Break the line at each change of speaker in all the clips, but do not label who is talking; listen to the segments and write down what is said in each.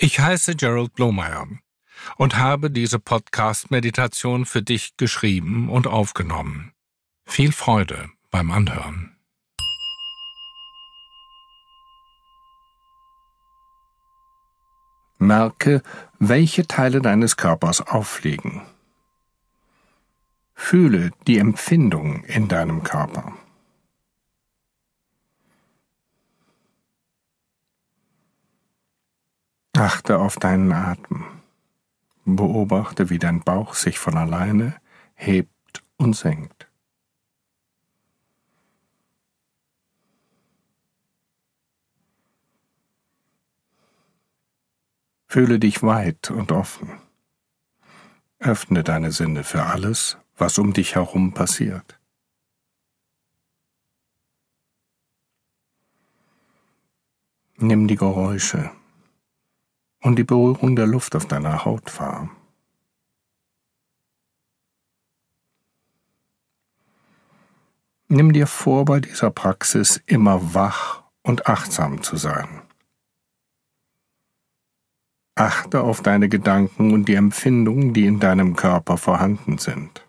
Ich heiße Gerald Blomeyer und habe diese Podcast-Meditation für dich geschrieben und aufgenommen. Viel Freude beim Anhören.
Merke, welche Teile deines Körpers auffliegen. Fühle die Empfindung in deinem Körper. Achte auf deinen Atem. Beobachte, wie dein Bauch sich von alleine hebt und senkt. Fühle dich weit und offen. Öffne deine Sinne für alles, was um dich herum passiert. Nimm die Geräusche und die Berührung der Luft auf deiner Haut wahr. Nimm dir vor, bei dieser Praxis immer wach und achtsam zu sein. Achte auf deine Gedanken und die Empfindungen, die in deinem Körper vorhanden sind.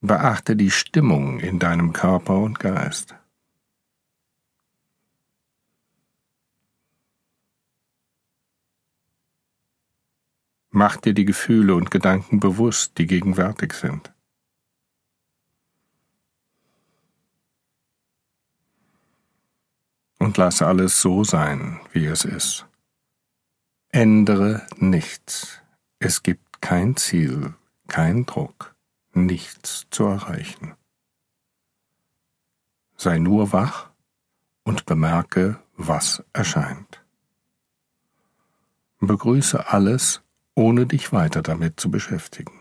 Beachte die Stimmung in deinem Körper und Geist. Mach dir die Gefühle und Gedanken bewusst, die gegenwärtig sind. und lass alles so sein, wie es ist. Ändere nichts. Es gibt kein Ziel, kein Druck, nichts zu erreichen. Sei nur wach und bemerke, was erscheint. Begrüße alles, ohne dich weiter damit zu beschäftigen.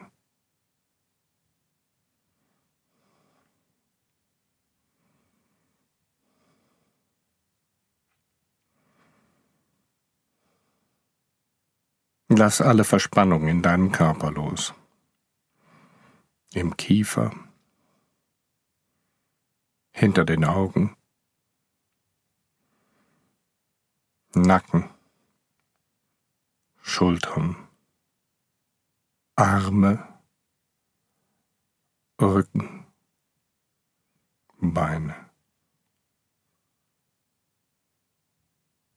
Lass alle Verspannung in deinem Körper los. Im Kiefer, hinter den Augen, Nacken, Schultern, Arme, Rücken, Beine.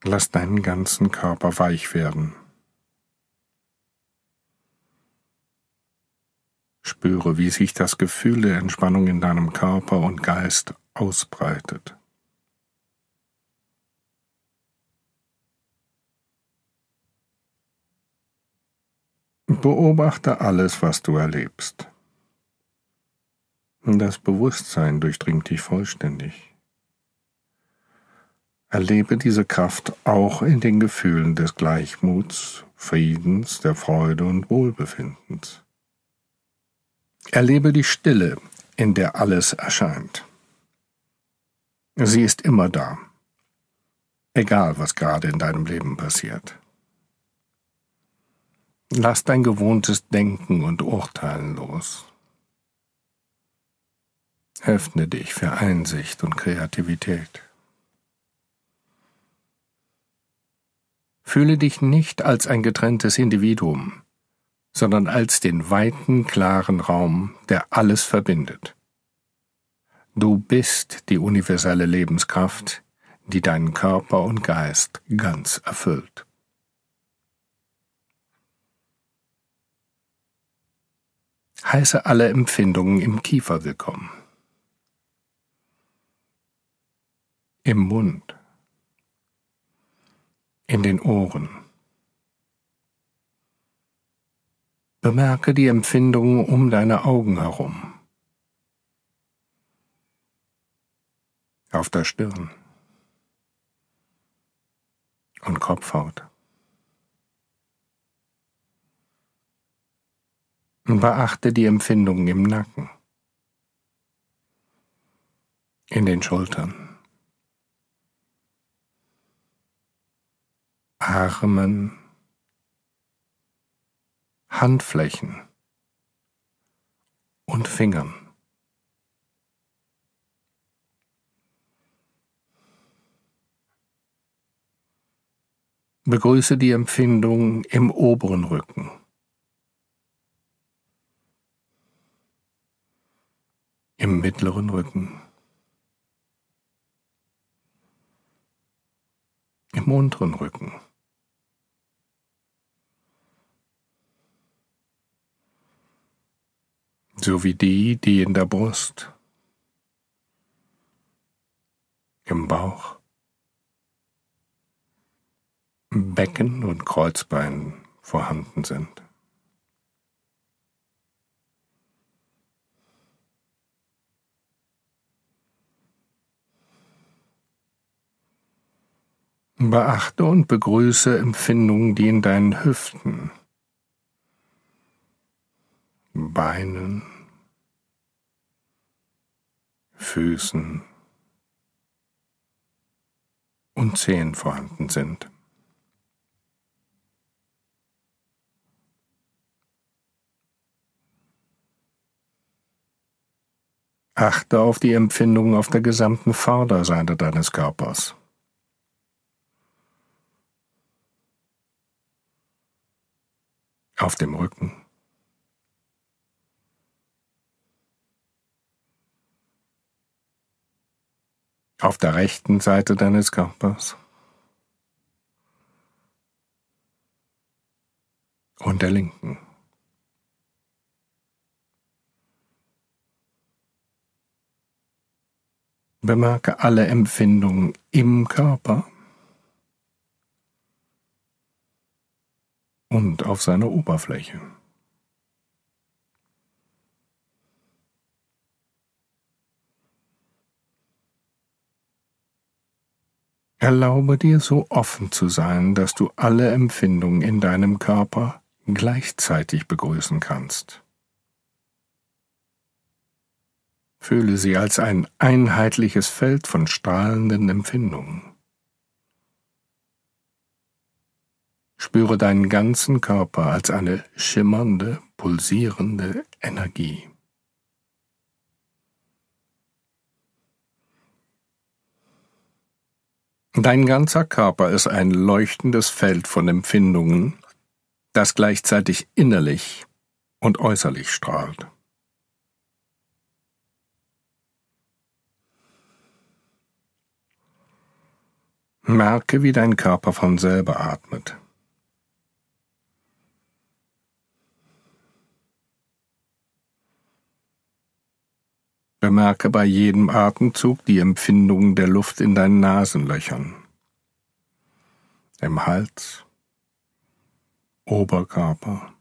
Lass deinen ganzen Körper weich werden. Spüre, wie sich das Gefühl der Entspannung in deinem Körper und Geist ausbreitet. Beobachte alles, was du erlebst. Das Bewusstsein durchdringt dich vollständig. Erlebe diese Kraft auch in den Gefühlen des Gleichmuts, Friedens, der Freude und Wohlbefindens. Erlebe die Stille, in der alles erscheint. Sie ist immer da, egal was gerade in deinem Leben passiert. Lass dein gewohntes Denken und Urteilen los. Öffne dich für Einsicht und Kreativität. Fühle dich nicht als ein getrenntes Individuum, sondern als den weiten, klaren Raum, der alles verbindet. Du bist die universelle Lebenskraft, die deinen Körper und Geist ganz erfüllt. Heiße alle Empfindungen im Kiefer willkommen. Im Mund. In den Ohren Bemerke die Empfindungen um deine Augen herum. Auf der Stirn und Kopfhaut. Beachte die Empfindungen im Nacken, in den Schultern, Armen, Handflächen und Fingern. Begrüße die Empfindung im oberen Rücken. Im mittleren Rücken. Im unteren Rücken. sowie die, die in der Brust, im Bauch, Becken und Kreuzbein vorhanden sind. Beachte und begrüße Empfindungen, die in deinen Hüften, Beinen, Füßen und Zehen vorhanden sind. Achte auf die Empfindungen auf der gesamten Vorderseite deines Körpers. Auf dem Rücken. auf der rechten Seite deines Körpers und der linken. Bemerke alle Empfindungen im Körper und auf seiner Oberfläche. Erlaube dir so offen zu sein, dass du alle Empfindungen in deinem Körper gleichzeitig begrüßen kannst. Fühle sie als ein einheitliches Feld von strahlenden Empfindungen. Spüre deinen ganzen Körper als eine schimmernde, pulsierende Energie. Dein ganzer Körper ist ein leuchtendes Feld von Empfindungen, das gleichzeitig innerlich und äußerlich strahlt. Merke, wie dein Körper von selber atmet. Bemerke bei jedem Atemzug die Empfindungen der Luft in deinen Nasenlöchern, im Hals, Oberkörper,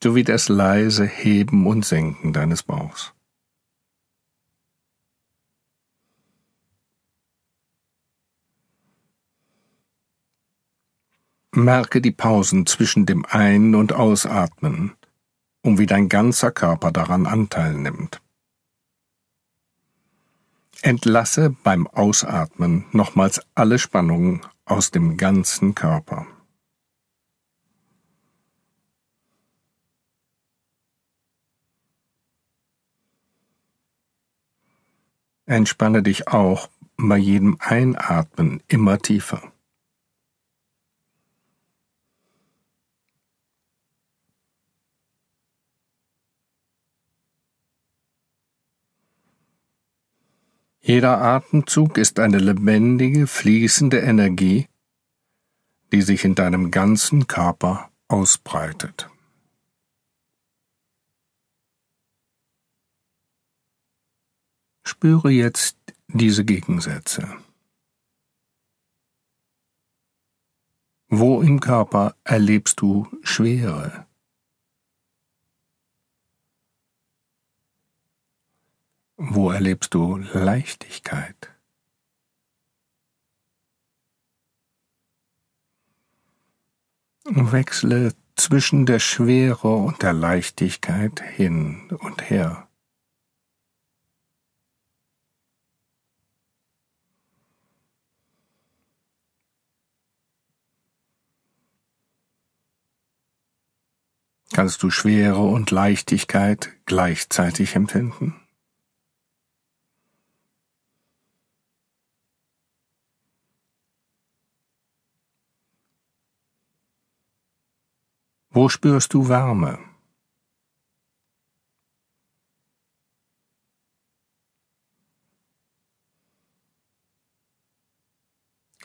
sowie das leise Heben und Senken deines Bauchs. Merke die Pausen zwischen dem Ein- und Ausatmen, um wie dein ganzer Körper daran Anteil nimmt. Entlasse beim Ausatmen nochmals alle Spannungen aus dem ganzen Körper. Entspanne dich auch bei jedem Einatmen immer tiefer. Jeder Atemzug ist eine lebendige, fließende Energie, die sich in deinem ganzen Körper ausbreitet. Spüre jetzt diese Gegensätze. Wo im Körper erlebst du Schwere? Wo erlebst du Leichtigkeit? Wechsle zwischen der Schwere und der Leichtigkeit hin und her. Kannst du Schwere und Leichtigkeit gleichzeitig empfinden? Wo spürst du Wärme?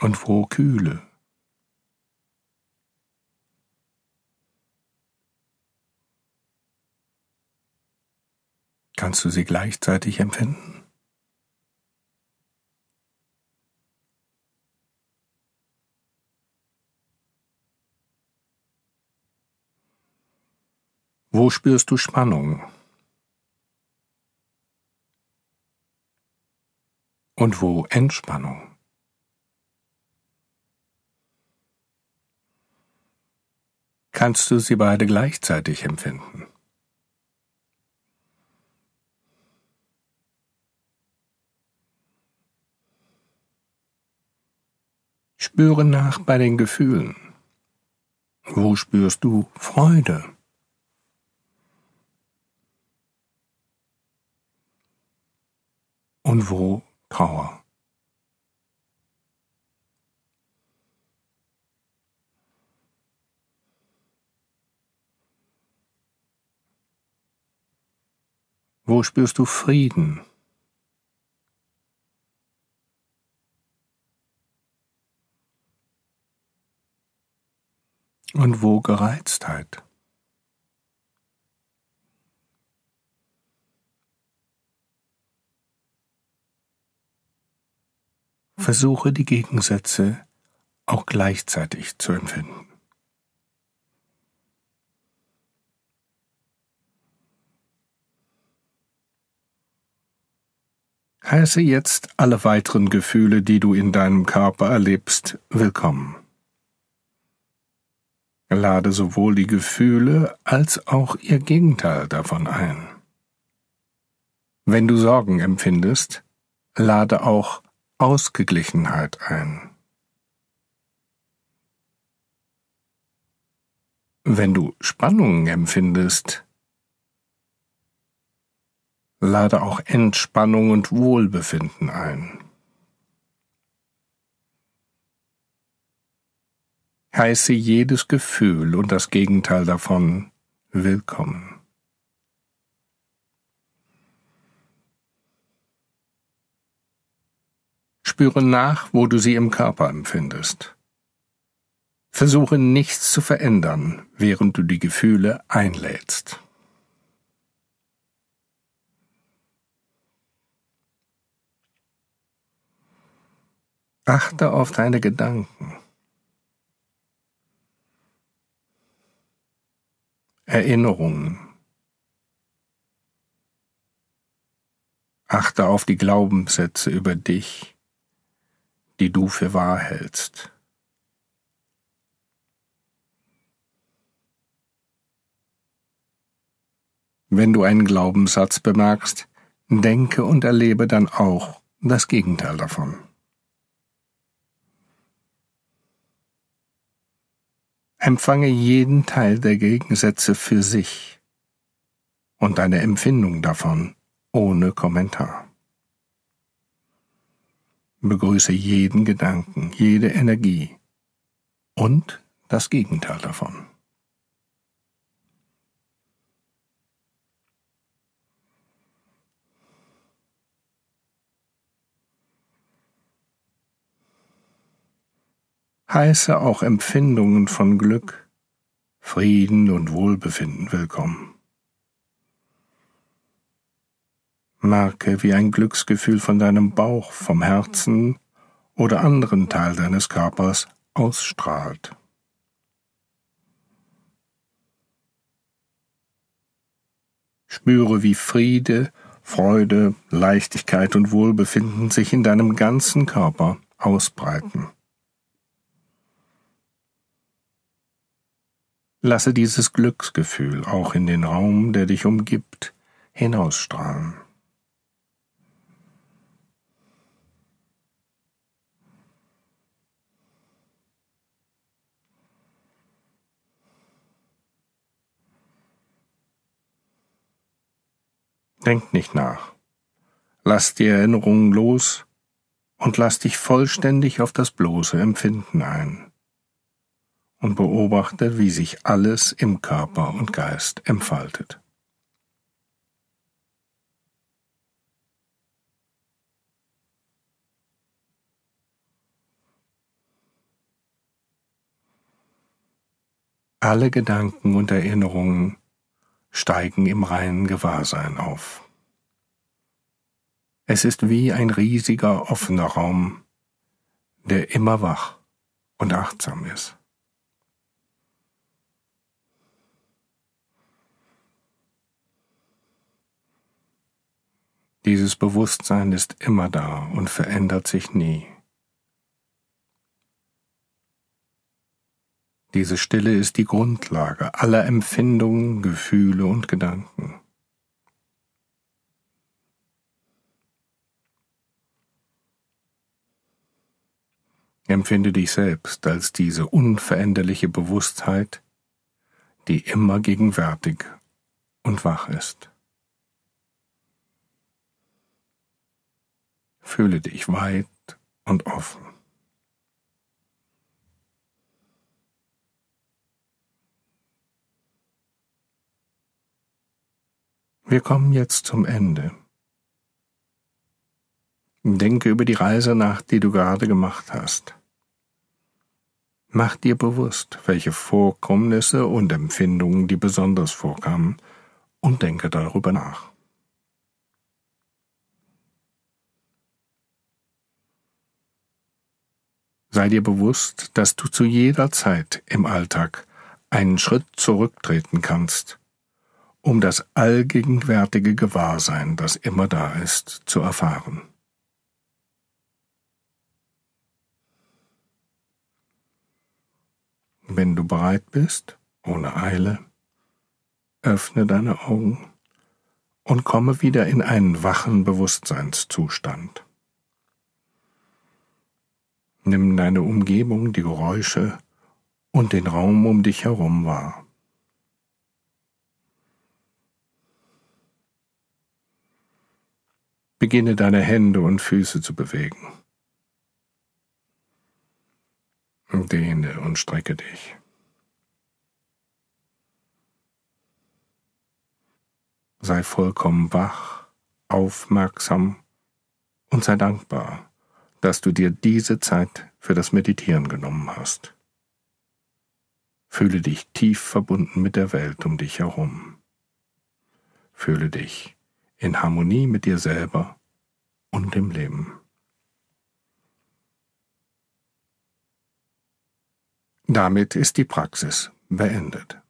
Und wo Kühle? Kannst du sie gleichzeitig empfinden? Wo spürst du Spannung? Und wo Entspannung? Kannst du sie beide gleichzeitig empfinden? Spüre nach bei den Gefühlen. Wo spürst du Freude? Und wo Trauer? Wo spürst du Frieden? Und wo Gereiztheit? Versuche die Gegensätze auch gleichzeitig zu empfinden. Heiße jetzt alle weiteren Gefühle, die du in deinem Körper erlebst, willkommen. Lade sowohl die Gefühle als auch ihr Gegenteil davon ein. Wenn du Sorgen empfindest, lade auch Ausgeglichenheit ein. Wenn du Spannungen empfindest, lade auch Entspannung und Wohlbefinden ein. Heiße jedes Gefühl und das Gegenteil davon willkommen. Spüre nach, wo du sie im Körper empfindest. Versuche nichts zu verändern, während du die Gefühle einlädst. Achte auf deine Gedanken. Erinnerungen. Achte auf die Glaubenssätze über dich, die du für wahr hältst. Wenn du einen Glaubenssatz bemerkst, denke und erlebe dann auch das Gegenteil davon. Empfange jeden Teil der Gegensätze für sich und deine Empfindung davon ohne Kommentar. Begrüße jeden Gedanken, jede Energie und das Gegenteil davon. heiße auch Empfindungen von Glück, Frieden und Wohlbefinden willkommen. Merke, wie ein Glücksgefühl von deinem Bauch, vom Herzen oder anderen Teil deines Körpers ausstrahlt. Spüre, wie Friede, Freude, Leichtigkeit und Wohlbefinden sich in deinem ganzen Körper ausbreiten. Lasse dieses Glücksgefühl auch in den Raum, der dich umgibt, hinausstrahlen. Denk nicht nach. Lass die Erinnerungen los und lass dich vollständig auf das bloße Empfinden ein und beobachte, wie sich alles im Körper und Geist entfaltet. Alle Gedanken und Erinnerungen steigen im reinen Gewahrsein auf. Es ist wie ein riesiger offener Raum, der immer wach und achtsam ist. Dieses Bewusstsein ist immer da und verändert sich nie. Diese Stille ist die Grundlage aller Empfindungen, Gefühle und Gedanken. Empfinde dich selbst als diese unveränderliche Bewusstheit, die immer gegenwärtig und wach ist. Fühle dich weit und offen. Wir kommen jetzt zum Ende. Denke über die Reise nach, die du gerade gemacht hast. Mach dir bewusst, welche Vorkommnisse und Empfindungen dir besonders vorkamen, und denke darüber nach. Sei dir bewusst, dass du zu jeder Zeit im Alltag einen Schritt zurücktreten kannst um das allgegenwärtige Gewahrsein, das immer da ist, zu erfahren. Wenn du bereit bist, ohne Eile, öffne deine Augen und komme wieder in einen wachen Bewusstseinszustand. Nimm deine Umgebung, die Geräusche und den Raum um dich herum wahr. Beginne deine Hände und Füße zu bewegen. Dehne und strecke dich. Sei vollkommen wach, aufmerksam und sei dankbar, dass du dir diese Zeit für das Meditieren genommen hast. Fühle dich tief verbunden mit der Welt um dich herum. Fühle dich in Harmonie mit dir selber und dem Leben. Damit ist die Praxis beendet.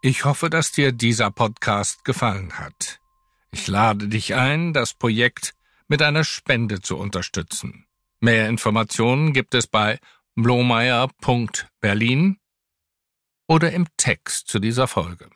Ich hoffe, dass dir dieser Podcast gefallen hat. Ich lade dich ein, das Projekt mit einer Spende zu unterstützen. Mehr Informationen gibt es bei blomeyer.berlin oder im Text zu dieser Folge.